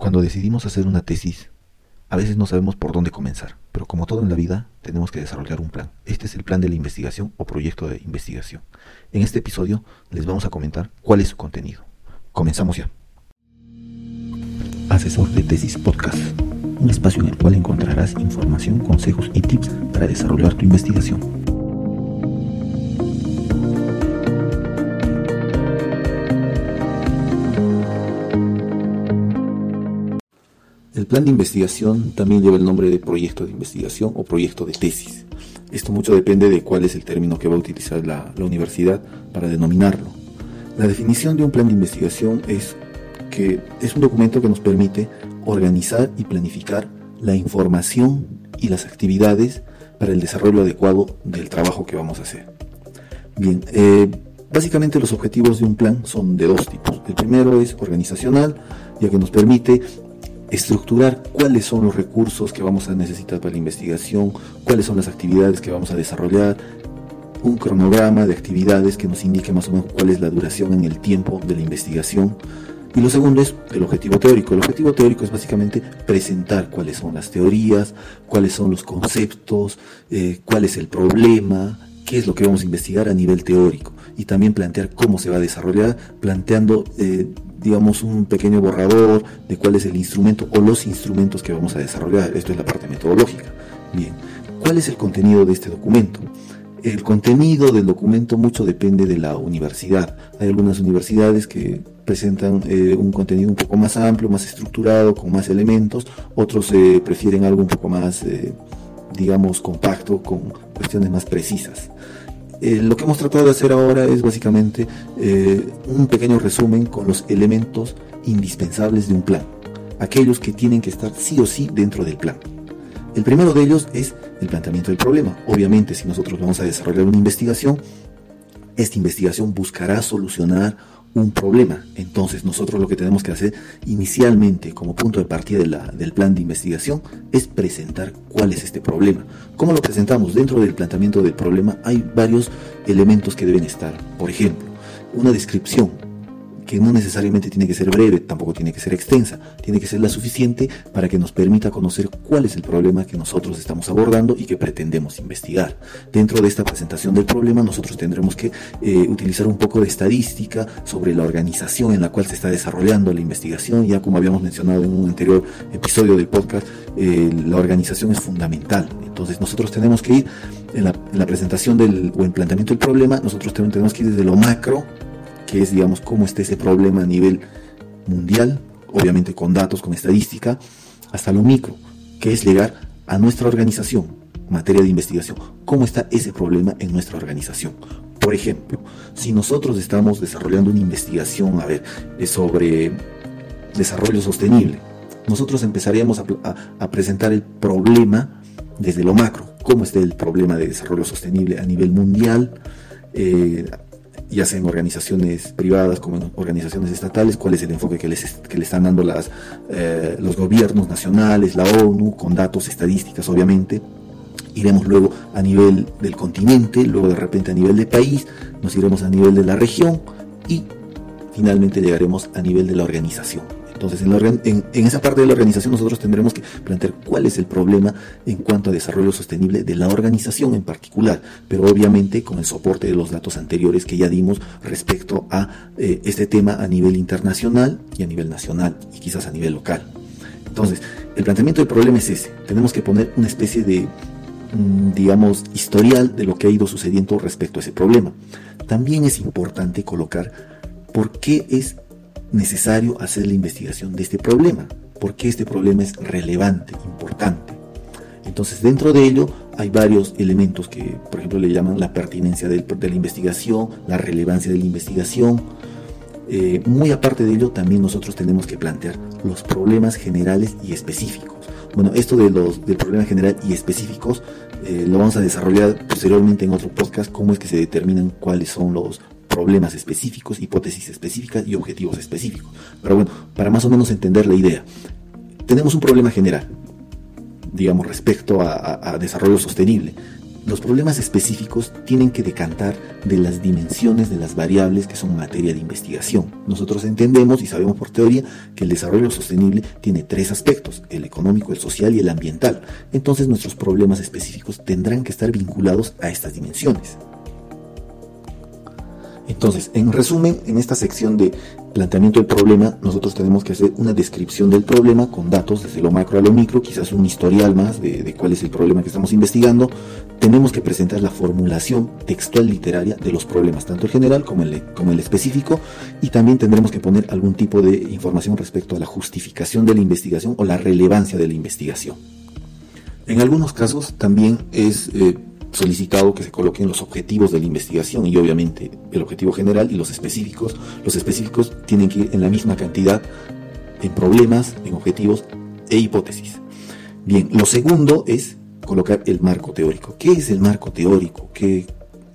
Cuando decidimos hacer una tesis, a veces no sabemos por dónde comenzar, pero como todo en la vida, tenemos que desarrollar un plan. Este es el plan de la investigación o proyecto de investigación. En este episodio les vamos a comentar cuál es su contenido. Comenzamos ya. Asesor de Tesis Podcast, un espacio en el cual encontrarás información, consejos y tips para desarrollar tu investigación. Plan de investigación también lleva el nombre de proyecto de investigación o proyecto de tesis. Esto mucho depende de cuál es el término que va a utilizar la, universidad para denominarlo. La definición de un plan de investigación es que es un documento que nos permite organizar y planificar la información y las actividades para el desarrollo adecuado del trabajo que vamos a hacer. Bien, eh, básicamente los objetivos de un plan son de dos tipos. El primero es organizacional, ya que nos permite estructurar cuáles son los recursos que vamos a necesitar para la investigación, cuáles son las actividades que vamos a desarrollar, un cronograma de actividades que nos indique más o menos cuál es la duración en el tiempo de la investigación. Y lo segundo es el objetivo teórico. El objetivo teórico es básicamente presentar cuáles son las teorías, cuáles son los conceptos, eh, cuál es el problema, qué es lo que vamos a investigar a nivel teórico y también plantear cómo se va a desarrollar, planteando eh, digamos, un pequeño borrador de cuál es el instrumento o los instrumentos que vamos a desarrollar. Esto es la parte metodológica. Bien, ¿cuál es el contenido de este documento? El contenido del documento mucho depende de la universidad. Hay algunas universidades que presentan eh, un contenido un poco más amplio, más estructurado, con más elementos. Otros eh, prefieren algo un poco más, digamos, compacto, con cuestiones más precisas. Eh, lo que hemos tratado de hacer ahora es básicamente eh, un pequeño resumen con los elementos indispensables de un plan, aquellos que tienen que estar sí o sí dentro del plan. El primero de ellos es el planteamiento del problema. Obviamente, si nosotros vamos a desarrollar una investigación, esta investigación buscará solucionar un problema. Entonces nosotros lo que tenemos que hacer inicialmente como punto de partida del plan de investigación es presentar cuál es este problema. ¿Cómo lo presentamos? Dentro del planteamiento del problema hay varios elementos que deben estar. Por ejemplo, una descripción que no necesariamente tiene que ser breve, tampoco tiene que ser extensa, tiene que ser la suficiente para que nos permita conocer cuál es el problema que nosotros estamos abordando y que pretendemos investigar. Dentro de esta presentación del problema nosotros tendremos que eh, utilizar un poco de estadística sobre la organización en la cual se está desarrollando la investigación, ya como habíamos mencionado en un anterior episodio del podcast, eh, la organización es fundamental. Entonces nosotros tenemos que ir en la, en la presentación del, o en planteamiento del problema, nosotros tenemos que ir desde lo macro que es, digamos, cómo está ese problema a nivel mundial, obviamente con datos, con estadística, hasta lo micro, que es llegar a nuestra organización, materia de investigación, cómo está ese problema en nuestra organización. Por ejemplo, si nosotros estamos desarrollando una investigación, a ver, sobre desarrollo sostenible, nosotros empezaríamos a, presentar el problema desde lo macro, cómo está el problema de desarrollo sostenible a nivel mundial, eh, ya sea en organizaciones privadas como en organizaciones estatales, cuál es el enfoque que les que le están dando las, eh, los gobiernos nacionales, la ONU, con datos, estadísticas, obviamente. Iremos luego a nivel del continente, luego de repente a nivel de país, nos iremos a nivel de la región y finalmente llegaremos a nivel de la organización. Entonces, en, esa parte de la organización nosotros tendremos que plantear cuál es el problema en cuanto a desarrollo sostenible de la organización en particular, pero obviamente con el soporte de los datos anteriores que ya dimos respecto a eh, este tema a nivel internacional y a nivel nacional y quizás a nivel local. Entonces, el planteamiento del problema es ese. Tenemos que poner una especie de, mm, digamos, historial de lo que ha ido sucediendo respecto a ese problema. También es importante colocar por qué es necesario hacer la investigación de este problema, porque este problema es relevante, importante. Entonces, dentro de ello hay varios elementos que, por ejemplo, le llaman la pertinencia de, la investigación, la relevancia de la investigación. Eh, muy aparte de ello, también nosotros tenemos que plantear los problemas generales y específicos. Bueno, esto de los del problema general y específicos eh, lo vamos a desarrollar posteriormente en otro podcast, cómo es que se determinan cuáles son los problemas específicos, hipótesis específicas y objetivos específicos. Pero bueno, para más o menos entender la idea, tenemos un problema general, digamos, respecto a, desarrollo sostenible. los problemas específicos tienen que decantar de las dimensiones de las variables que son materia de investigación. Nosotros entendemos y sabemos por teoría que el desarrollo sostenible tiene tres aspectos, el económico, el social y el ambiental. Entonces nuestros problemas específicos tendrán que estar vinculados a estas dimensiones. Entonces, en resumen, en esta sección de planteamiento del problema, nosotros tenemos que hacer una descripción del problema con datos desde lo macro a lo micro, quizás un historial más de, cuál es el problema que estamos investigando. Tenemos que presentar la formulación textual literaria de los problemas, tanto el general como el, como el específico, y también tendremos que poner algún tipo de información respecto a la justificación de la investigación o la relevancia de la investigación. En algunos casos también es eh, solicitado que se coloquen los objetivos de la investigación y obviamente el objetivo general y los específicos. Los específicos tienen que ir en la misma cantidad en problemas, en objetivos e hipótesis. Bien, lo segundo es colocar el marco teórico. ¿Qué es el marco teórico? ¿Qué,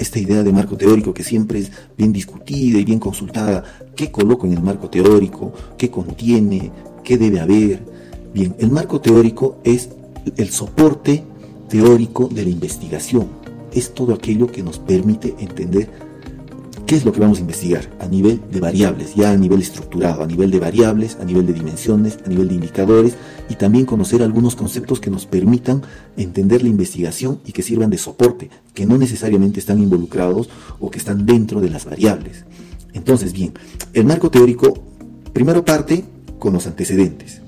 esta idea de marco teórico que siempre es bien discutida y bien consultada, ¿qué coloco en el marco teórico? ¿Qué contiene? ¿Qué debe haber? Bien, el marco teórico es el soporte teórico de la investigación. Es todo aquello que nos permite entender qué es lo que vamos a investigar a nivel de variables, ya a nivel estructurado, a nivel de variables, a nivel de dimensiones, a nivel de indicadores y también conocer algunos conceptos que nos permitan entender la investigación y que sirvan de soporte, que no necesariamente están involucrados o que están dentro de las variables. Entonces, bien, el marco teórico primero parte con los antecedentes.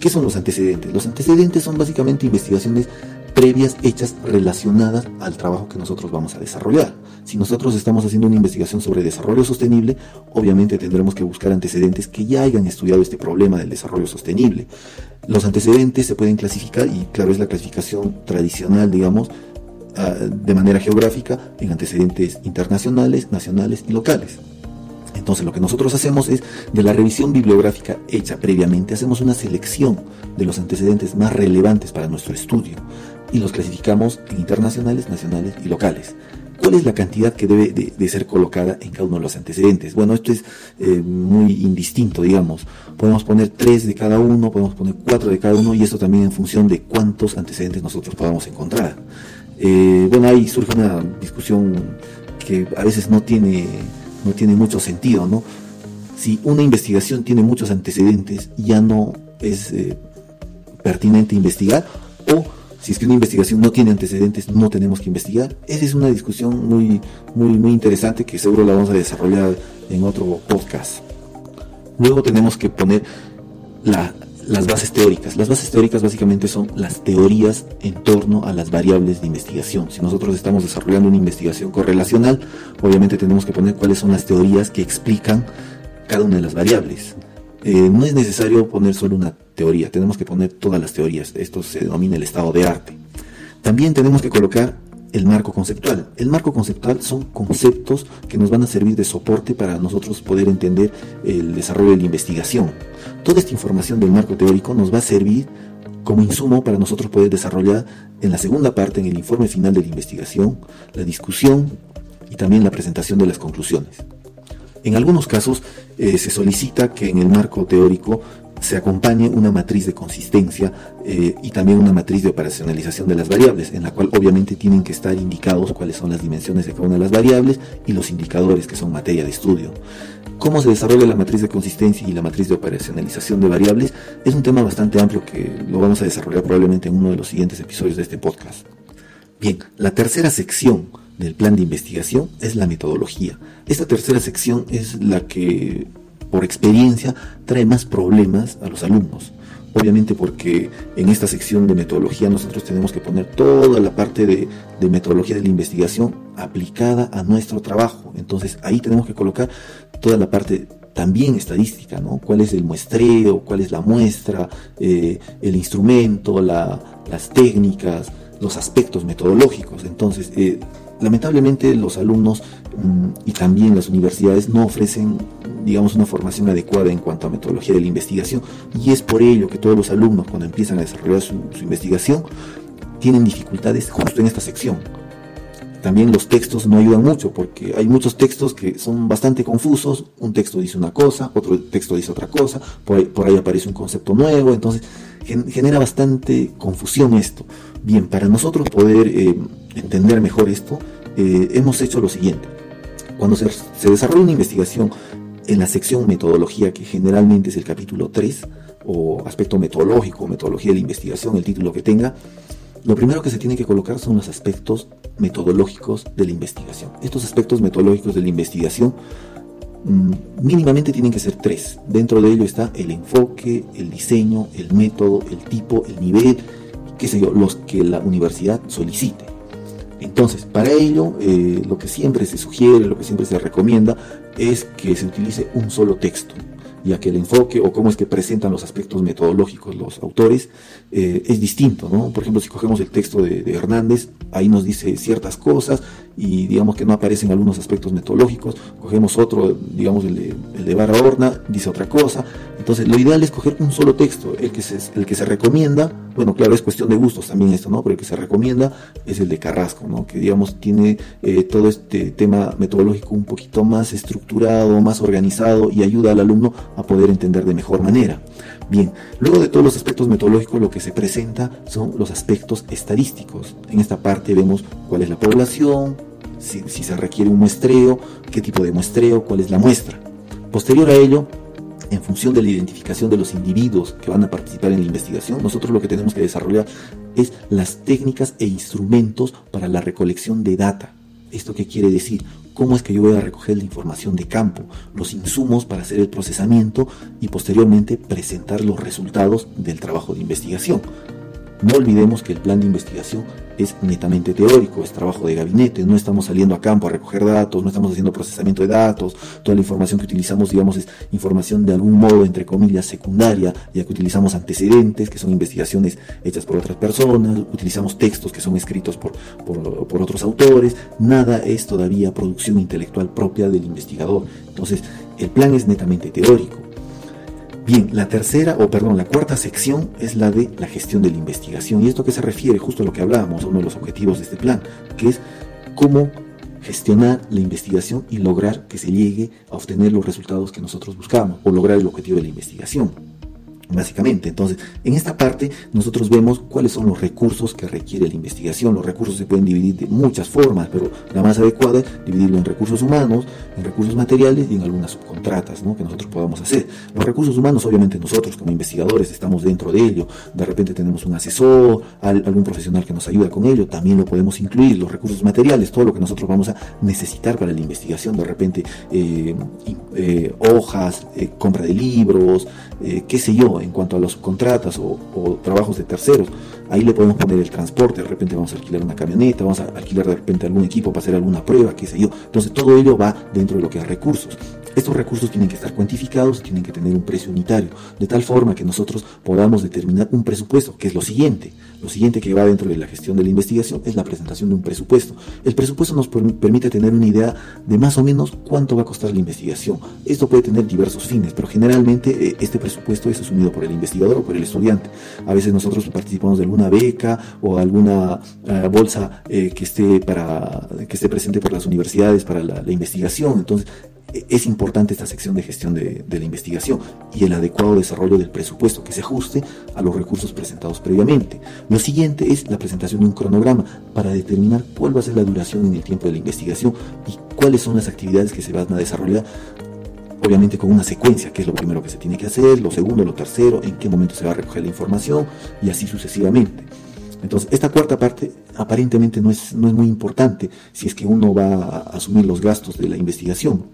¿Qué son los antecedentes? Los antecedentes son básicamente investigaciones previas hechas relacionadas al trabajo que nosotros vamos a desarrollar. Si nosotros estamos haciendo una investigación sobre desarrollo sostenible, obviamente tendremos que buscar antecedentes que ya hayan estudiado este problema del desarrollo sostenible. Los antecedentes se pueden clasificar, y claro, es la clasificación tradicional, digamos, ah, de manera geográfica, en antecedentes internacionales, nacionales y locales. Entonces lo que nosotros hacemos es, de la revisión bibliográfica hecha previamente, hacemos una selección de los antecedentes más relevantes para nuestro estudio y los clasificamos en internacionales, nacionales y locales. ¿Cuál es la cantidad que debe de, ser colocada en cada uno de los antecedentes? Bueno, esto es eh, muy indistinto, digamos. Podemos poner tres de cada uno, podemos poner cuatro de cada uno y esto también en función de cuántos antecedentes nosotros podamos encontrar. Eh, bueno, ahí surge una discusión que a veces no tiene, no tiene mucho sentido, ¿no? Si una investigación tiene muchos antecedentes, ya no es eh, pertinente investigar o si es que una investigación no tiene antecedentes, no tenemos que investigar. Esa es una discusión muy, muy, muy interesante que seguro la vamos a desarrollar en otro podcast. Luego tenemos que poner las bases teóricas. Las bases teóricas básicamente son las teorías en torno a las variables de investigación. Si nosotros estamos desarrollando una investigación correlacional, obviamente tenemos que poner cuáles son las teorías que explican cada una de las variables. Eh, no es necesario poner solo una teoría, tenemos que poner todas las teorías. Esto se denomina el estado de arte. También tenemos que colocar el marco conceptual. El marco conceptual son conceptos que nos van a servir de soporte para nosotros poder entender el desarrollo de la investigación. Toda esta información del marco teórico nos va a servir como insumo para nosotros poder desarrollar en la segunda parte, en el informe final de la investigación, la discusión y también la presentación de las conclusiones. En algunos casos eh, se solicita que en el marco teórico se acompañe una matriz de consistencia eh, y también una matriz de operacionalización de las variables, en la cual obviamente tienen que estar indicados cuáles son las dimensiones de cada una de las variables y los indicadores que son materia de estudio. Cómo se desarrolla la matriz de consistencia y la matriz de operacionalización de variables es un tema bastante amplio que lo vamos a desarrollar probablemente en uno de los siguientes episodios de este podcast. Bien, la tercera sección del plan de investigación es la metodología. Esta tercera sección es la que, por experiencia, trae más problemas a los alumnos. Obviamente porque en esta sección de metodología nosotros tenemos que poner toda la parte de, metodología de la investigación aplicada a nuestro trabajo. Entonces ahí tenemos que colocar toda la parte también estadística, ¿no? ¿Cuál es el muestreo? ¿Cuál es la muestra? Eh, el instrumento, las técnicas, los aspectos metodológicos. Entonces, eh, lamentablemente los alumnos mm, y también las universidades no ofrecen, digamos, una formación adecuada en cuanto a metodología de la investigación y es por ello que todos los alumnos cuando empiezan a desarrollar su, investigación tienen dificultades justo en esta sección. También los textos no ayudan mucho porque hay muchos textos que son bastante confusos. Un texto dice una cosa, otro texto dice otra cosa, por ahí, aparece un concepto nuevo, entonces genera bastante confusión esto. Bien, para nosotros poder eh, entender mejor esto, eh, hemos hecho lo siguiente. Cuando se, se desarrolla una investigación en la sección metodología, que generalmente es el capítulo 3, o aspecto metodológico, metodología de la investigación, el título que tenga, lo primero que se tiene que colocar son los aspectos metodológicos de la investigación. Estos aspectos metodológicos de la investigación mm, mínimamente tienen que ser tres. Dentro de ello está el enfoque, el diseño, el método, el tipo, el nivel, qué sé yo, los que la universidad solicite. Entonces, para ello, eh, lo que siempre se sugiere, lo que siempre se recomienda es que se utilice un solo texto ya que el enfoque o cómo es que presentan los aspectos metodológicos los autores eh, es distinto, ¿no? Por ejemplo, si cogemos el texto de, Hernández, ahí nos dice ciertas cosas y digamos que no aparecen algunos aspectos metodológicos, cogemos otro, digamos el de, el de Barra Horna, dice otra cosa, entonces lo ideal es coger un solo texto, el que se, el que se recomienda, bueno, claro, es cuestión de gustos también esto, ¿no? Pero el que se recomienda es el de Carrasco, ¿no? Que digamos tiene eh, todo este tema metodológico un poquito más estructurado, más organizado y ayuda al alumno a poder entender de mejor manera. Bien, luego de todos los aspectos metodológicos, lo que se presenta son los aspectos estadísticos. En esta parte vemos cuál es la población, si, se requiere un muestreo, qué tipo de muestreo, cuál es la muestra. Posterior a ello, en función de la identificación de los individuos que van a participar en la investigación, nosotros lo que tenemos que desarrollar es las técnicas e instrumentos para la recolección de data. ¿Esto qué quiere decir? cómo es que yo voy a recoger la información de campo, los insumos para hacer el procesamiento y posteriormente presentar los resultados del trabajo de investigación. No olvidemos que el plan de investigación es netamente teórico, es trabajo de gabinete, no estamos saliendo a campo a recoger datos, no estamos haciendo procesamiento de datos, toda la información que utilizamos, digamos, es información de algún modo, entre comillas, secundaria, ya que utilizamos antecedentes, que son investigaciones hechas por otras personas, utilizamos textos que son escritos por, por, por otros autores, nada es todavía producción intelectual propia del investigador. Entonces, el plan es netamente teórico. Bien, la tercera, o perdón, la cuarta sección es la de la gestión de la investigación. Y esto que se refiere justo a lo que hablábamos, uno de los objetivos de este plan, que es cómo gestionar la investigación y lograr que se llegue a obtener los resultados que nosotros buscamos, o lograr el objetivo de la investigación básicamente. Entonces, en esta parte nosotros vemos cuáles son los recursos que requiere la investigación. Los recursos se pueden dividir de muchas formas, pero la más adecuada es dividirlo en recursos humanos, en recursos materiales y en algunas subcontratas que nosotros podamos hacer. Los recursos humanos, obviamente nosotros como investigadores estamos dentro de ello. De repente tenemos un asesor, algún profesional que nos ayuda con ello, también lo podemos incluir. Los recursos materiales, todo lo que nosotros vamos a necesitar para la investigación, de repente eh, eh, hojas, eh, compra de libros, qué sé yo, en cuanto a los contratas o, trabajos de terceros. Ahí le podemos poner el transporte, de repente vamos a alquilar una camioneta, vamos a alquilar de repente algún equipo para hacer alguna prueba, qué sé yo. Entonces todo ello va dentro de lo que es recursos. Estos recursos tienen que estar cuantificados, tienen que tener un precio unitario, de tal forma que nosotros podamos determinar un presupuesto, que es lo siguiente. Lo siguiente que va dentro de la gestión de la investigación es la presentación de un presupuesto. El presupuesto nos permite tener una idea de más o menos cuánto va a costar la investigación. Esto puede tener diversos fines, pero generalmente eh, este presupuesto es asumido por el investigador o por el estudiante. A veces nosotros participamos de alguna beca o alguna eh, bolsa eh, que esté para que esté presente por las universidades para la, la investigación. Entonces, es importante esta sección de gestión de, la investigación y el adecuado desarrollo del presupuesto que se ajuste a los recursos presentados previamente. Lo siguiente es la presentación de un cronograma para determinar cuál va a ser la duración en el tiempo de la investigación y cuáles son las actividades que se van a desarrollar obviamente con una secuencia, que es lo primero que se tiene que hacer, lo segundo, lo tercero, en qué momento se va a recoger la información y así sucesivamente. Entonces, esta cuarta parte aparentemente no es, no es muy importante si es que uno va a asumir los gastos de la investigación,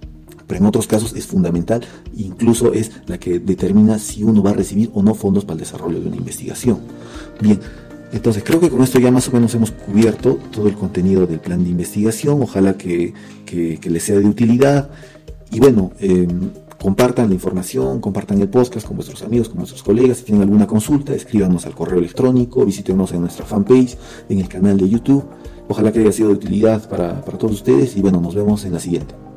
pero en otros casos es fundamental, incluso es la que determina si uno va a recibir o no fondos para el desarrollo de una investigación. Bien, entonces creo que con esto ya más o menos hemos cubierto todo el contenido del plan de investigación, ojalá que, les sea de utilidad y bueno, em, compartan la información, compartan el podcast con vuestros amigos, con vuestros colegas. Si tienen alguna consulta, escríbanos al correo electrónico, visítenos en nuestra fanpage, en el canal de YouTube. Ojalá que haya sido de utilidad para todos ustedes y bueno, nos vemos en la siguiente.